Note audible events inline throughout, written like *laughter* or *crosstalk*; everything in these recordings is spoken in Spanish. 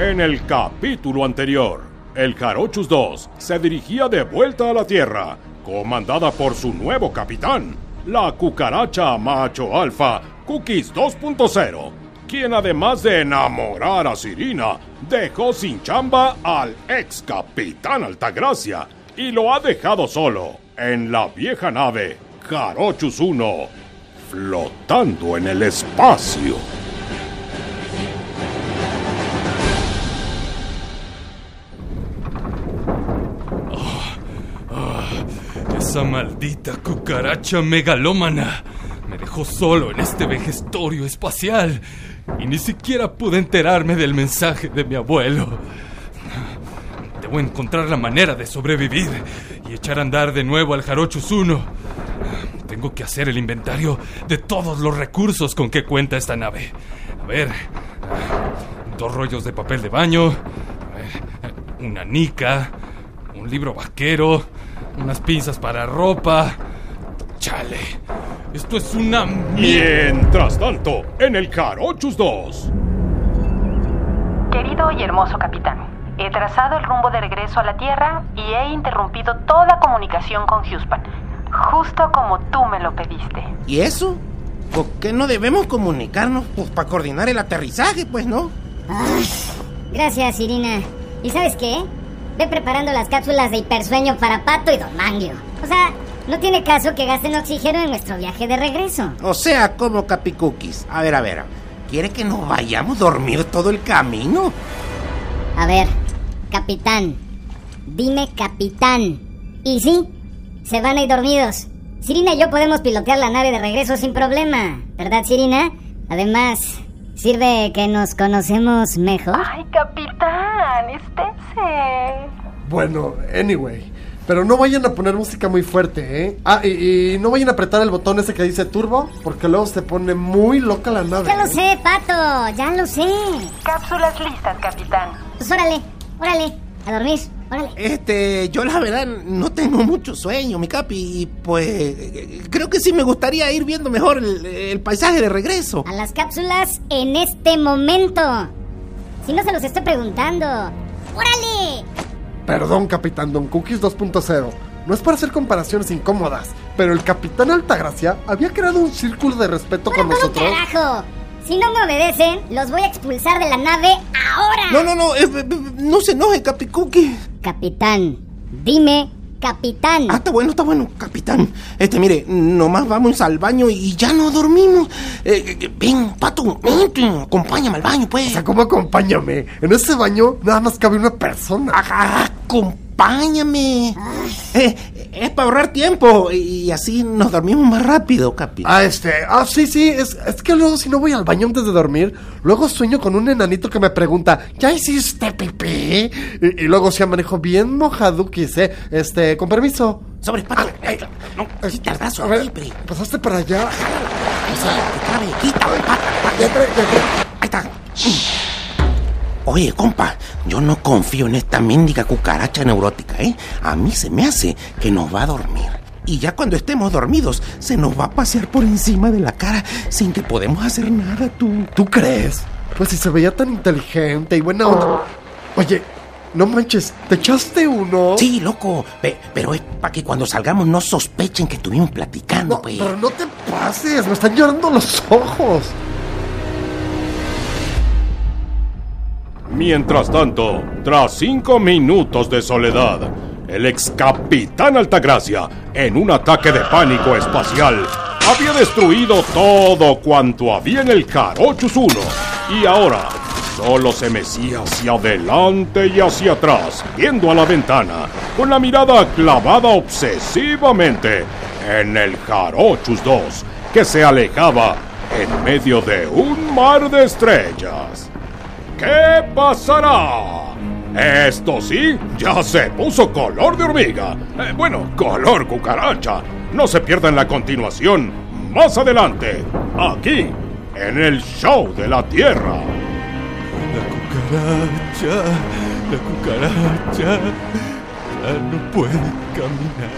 En el capítulo anterior, el Jarochus 2 se dirigía de vuelta a la Tierra, comandada por su nuevo capitán, la cucaracha macho alfa Cookies 2.0, quien además de enamorar a Sirina, dejó sin chamba al ex capitán Altagracia y lo ha dejado solo en la vieja nave Jarochus 1, flotando en el espacio. Maldita cucaracha megalómana me dejó solo en este vejestorio espacial y ni siquiera pude enterarme del mensaje de mi abuelo. Debo encontrar la manera de sobrevivir y echar a andar de nuevo al Jarochus 1. Tengo que hacer el inventario de todos los recursos con que cuenta esta nave. A ver, dos rollos de papel de baño, una nica, un libro vaquero, unas pinzas para ropa. Chale, esto es una... Mientras tanto, en el Jarochus 2. Querido y hermoso capitán, he trazado el rumbo de regreso a la Tierra y he interrumpido toda comunicación con Houston, justo como tú me lo pediste. ¿Y eso? ¿Por qué no debemos comunicarnos? Pues para coordinar el aterrizaje, pues, ¿no? Ay, gracias, Irina. ¿Y sabes qué? Ve preparando las cápsulas de hipersueño para Pato y Don Mangio. O sea, no tiene caso que gasten oxígeno en nuestro viaje de regreso. O sea, como Capicookies. A ver, a ver. ¿Quiere que nos vayamos a dormir todo el camino? A ver, capitán. Dime capitán. Y sí, se van a ir dormidos. Sirina y yo podemos pilotear la nave de regreso sin problema. ¿Verdad, Sirina? Además, sirve que nos conocemos mejor. Ay, capitán, estése. Bueno, anyway. Pero no vayan a poner música muy fuerte, ¿eh? Ah, y, y no vayan a apretar el botón ese que dice turbo, porque luego se pone muy loca la nave. Ya lo ¿eh? sé, Pato, ya lo sé. Cápsulas listas, capitán. Pues órale, órale, a dormir, órale. Este, yo la verdad no tengo mucho sueño, mi capi, y pues creo que sí me gustaría ir viendo mejor el, el paisaje de regreso. A las cápsulas en este momento. Si no se los estoy preguntando. ¡Órale! Perdón, Capitán Don Cookies 2.0. No es para hacer comparaciones incómodas, pero el Capitán Altagracia había creado un círculo de respeto con ¡Bueno, un nosotros. carajo! Si no me obedecen, los voy a expulsar de la nave ahora. No, no, no, no se enoje, Capi Cookie. Capitán, dime, capitán. Ah, está bueno, está bueno, capitán. Este, mire, nomás vamos al baño y ya no dormimos. Eh, eh, ven, pato, vente, acompáñame al baño, O pues. sea, ¿cómo acompáñame? En ese baño nada más cabe una persona. Ajá, acompáñame. Eh, es para ahorrar tiempo y así nos dormimos más rápido, capi. Ah, este. Ah, sí, sí. Es, es que luego, si no voy al baño antes de dormir, luego sueño con un enanito que me pregunta: ¿Ya hiciste pipí? Y, y luego se manejo bien mojaduquis, ¿eh? Este, con permiso. Sobre, pato. Ay, no, si tardas A ver, pasaste para allá. Ya trae- ya trae. Ahí está. Oye, compa, yo no confío en esta mendiga cucaracha neurótica, ¿eh? A mí se me hace que nos va a dormir. Y ya cuando estemos dormidos, se nos va a pasear por encima de la cara sin que podemos hacer nada, tú. ¿Tú crees? Pues si se veía tan inteligente y buena onda. Oye, no manches, ¿te echaste uno? Sí, loco, pe- pero es para que cuando salgamos no sospechen que estuvimos platicando, No, pues. pero no te pases, me están llorando los ojos. Mientras tanto, tras cinco minutos de soledad, el ex capitán Altagracia, en un ataque de pánico espacial, había destruido todo cuanto había en el Jarochus 1 y ahora solo se mecía hacia adelante y hacia atrás, viendo a la ventana, con la mirada clavada obsesivamente en el Jarochus 2, que se alejaba en medio de un mar de estrellas. ¿Qué pasará? Esto sí, ya se puso color de hormiga. Eh, bueno, color cucaracha. No se pierdan la continuación más adelante, aquí, en el show de la Tierra. La cucaracha, la cucaracha, ya no puede caminar.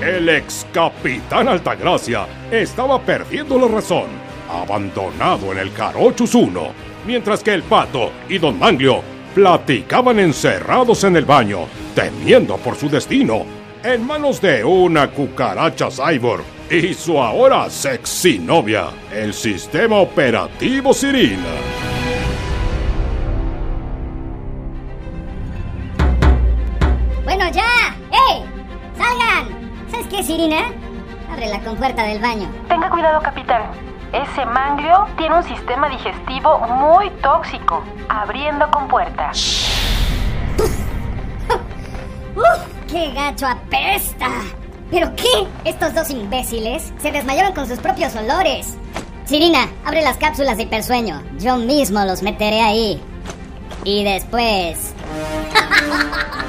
El ex capitán Altagracia estaba perdiendo la razón abandonado en el Carochus 1, mientras que el pato y don Manglio platicaban encerrados en el baño, temiendo por su destino, en manos de una cucaracha cyborg y su ahora sexy novia, el sistema operativo Sirina. Bueno, ya. ¡Ey! ¡Salgan! ¿Sabes qué, Sirina? Abre la compuerta del baño. Tenga cuidado, capitán. Ese manglio tiene un sistema digestivo muy tóxico. Abriendo compuerta. *laughs* ¡Uf! ¡Qué gacho apesta! ¿Pero qué? Estos dos imbéciles se desmayaron con sus propios olores. Sirina, abre las cápsulas de hipersueño. Yo mismo los meteré ahí. Y después... *laughs*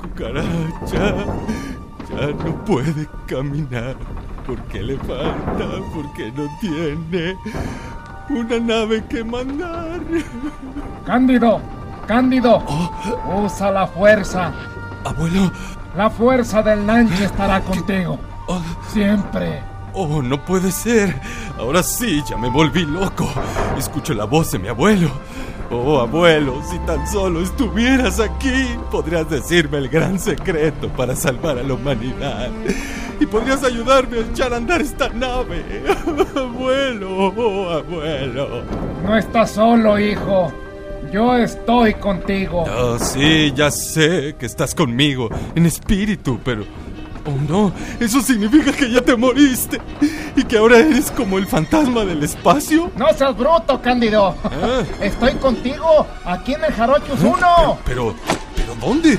cucaracha ya no puede caminar. ¿Por qué le falta? Porque no tiene una nave que mandar. Cándido, Cándido, usa la fuerza. Abuelo, La fuerza del Nanche estará contigo. oh, Siempre. oh, no puede ser. Ahora sí, ya me volví loco. Escucho la voz de mi abuelo. Oh, abuelo, si tan solo estuvieras aquí, podrías decirme el gran secreto para salvar a la humanidad. Y podrías ayudarme a echar a andar esta nave. *laughs* abuelo, oh, abuelo. No estás solo, hijo. Yo estoy contigo. Oh, sí, ya sé que estás conmigo, en espíritu, pero... Oh, no, eso significa que ya te moriste y que ahora eres como el fantasma del espacio. No seas bruto, Cándido. Ah. Estoy contigo, aquí en el Jarochus 1. Pero, pero, ¿dónde? Eh,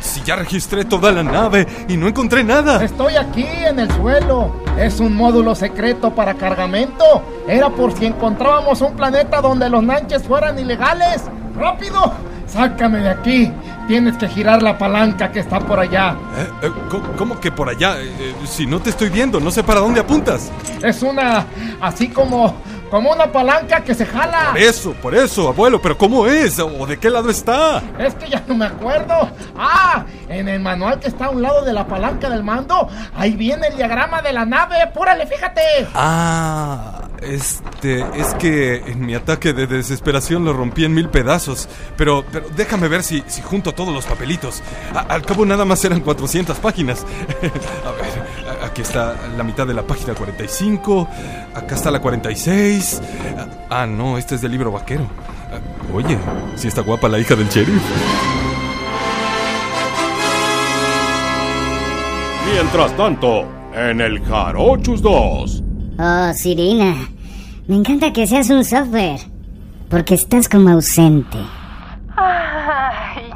Si ya registré toda la nave y no encontré nada. Estoy aquí en el suelo. Es un módulo secreto para cargamento. Era por si encontrábamos un planeta donde los nanches fueran ilegales. ¡Rápido! Sácame de aquí. Tienes que girar la palanca que está por allá. Eh, eh, ¿cómo, que por allá? Eh, si no te estoy viendo, no sé para dónde apuntas. Es una. así como. como una palanca que se jala. Por eso, por eso, abuelo, pero ¿cómo es? ¿O de qué lado está? Es que ya no me acuerdo. Ah, en el manual que está a un lado de la palanca del mando, ahí viene el diagrama de la nave. Apúrale, fíjate. Ah, este, es que en mi ataque de desesperación lo rompí en mil pedazos. Pero, pero déjame ver si, si junto todos los papelitos. A- al cabo nada más eran 400 páginas. *laughs* A ver, a- aquí está la mitad de la página 45. Acá está la 46. Ah, ah, no, este es del libro vaquero. Ah, Oye, si está guapa la hija del sheriff. Mientras tanto, en el Jarochus 2. Oh, Sirina. Me encanta que seas un software. Porque estás como ausente. Ay,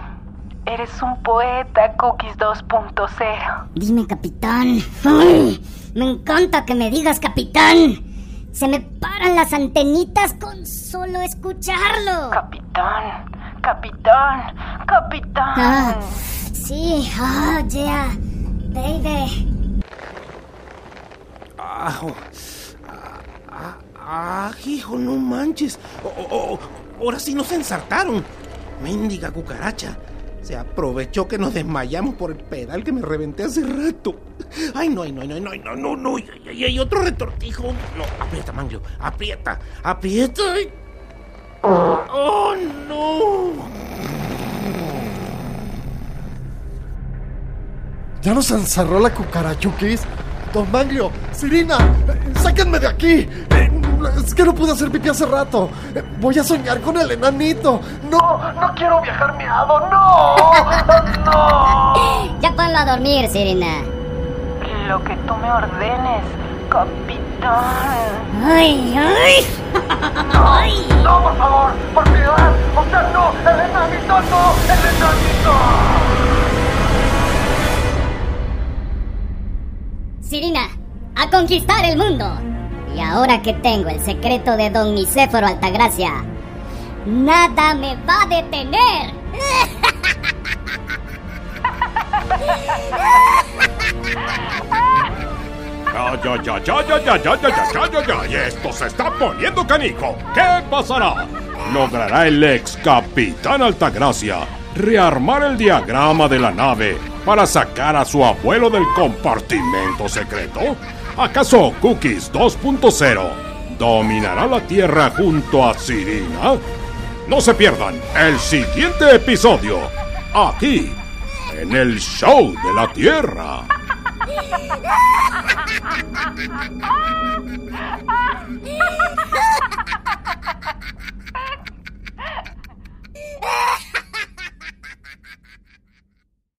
eres un poeta, Cookies 2.0. Dime, capitán. Ay, me encanta que me digas, capitán. Se me paran las antenitas con solo escucharlo. Capitán, capitán, capitán. Ah, sí, oh, yeah. Baby. Ah, oh, hijo, no manches. Oh, oh, oh, ahora sí nos ensartaron. Mendiga cucaracha. Se aprovechó que nos desmayamos por el pedal que me reventé hace rato. Ay, no, ay, no, ay, no, ay, no, no, no, no. Ay, ay, ay, otro retortijo. No, aprieta, Manglio. Aprieta, aprieta. ay. Oh, no. Ya nos encerró la cucarachuquis. Don Manglio, Sirina, eh, sáquenme de aquí. Es que no pude hacer pipí hace rato. Eh, Voy a soñar con el enanito. No, no quiero viajar miado. No, no. *laughs* Ya ponlo a dormir, Sirina. Lo que tú me ordenes, capitán. Ay, ay. *laughs* ay. No, por favor, por piedad. O sea, no, el enanito, no, el enanito. Sirina, a conquistar el mundo. Ahora que tengo el secreto de Don Nicéforo Altagracia, nada me va a detener. Ya, ya, ya, ya, ya, ya, ya, ya, ya, ya, ya, esto se está poniendo canijo. ¿Qué pasará? ¿Logrará el ex capitán Altagracia rearmar el diagrama de la nave para sacar a su abuelo del compartimento secreto? ¿Acaso Cookies 2.0 dominará la Tierra junto a Sirina? No se pierdan el siguiente episodio, aquí, en el Show de la Tierra. *laughs*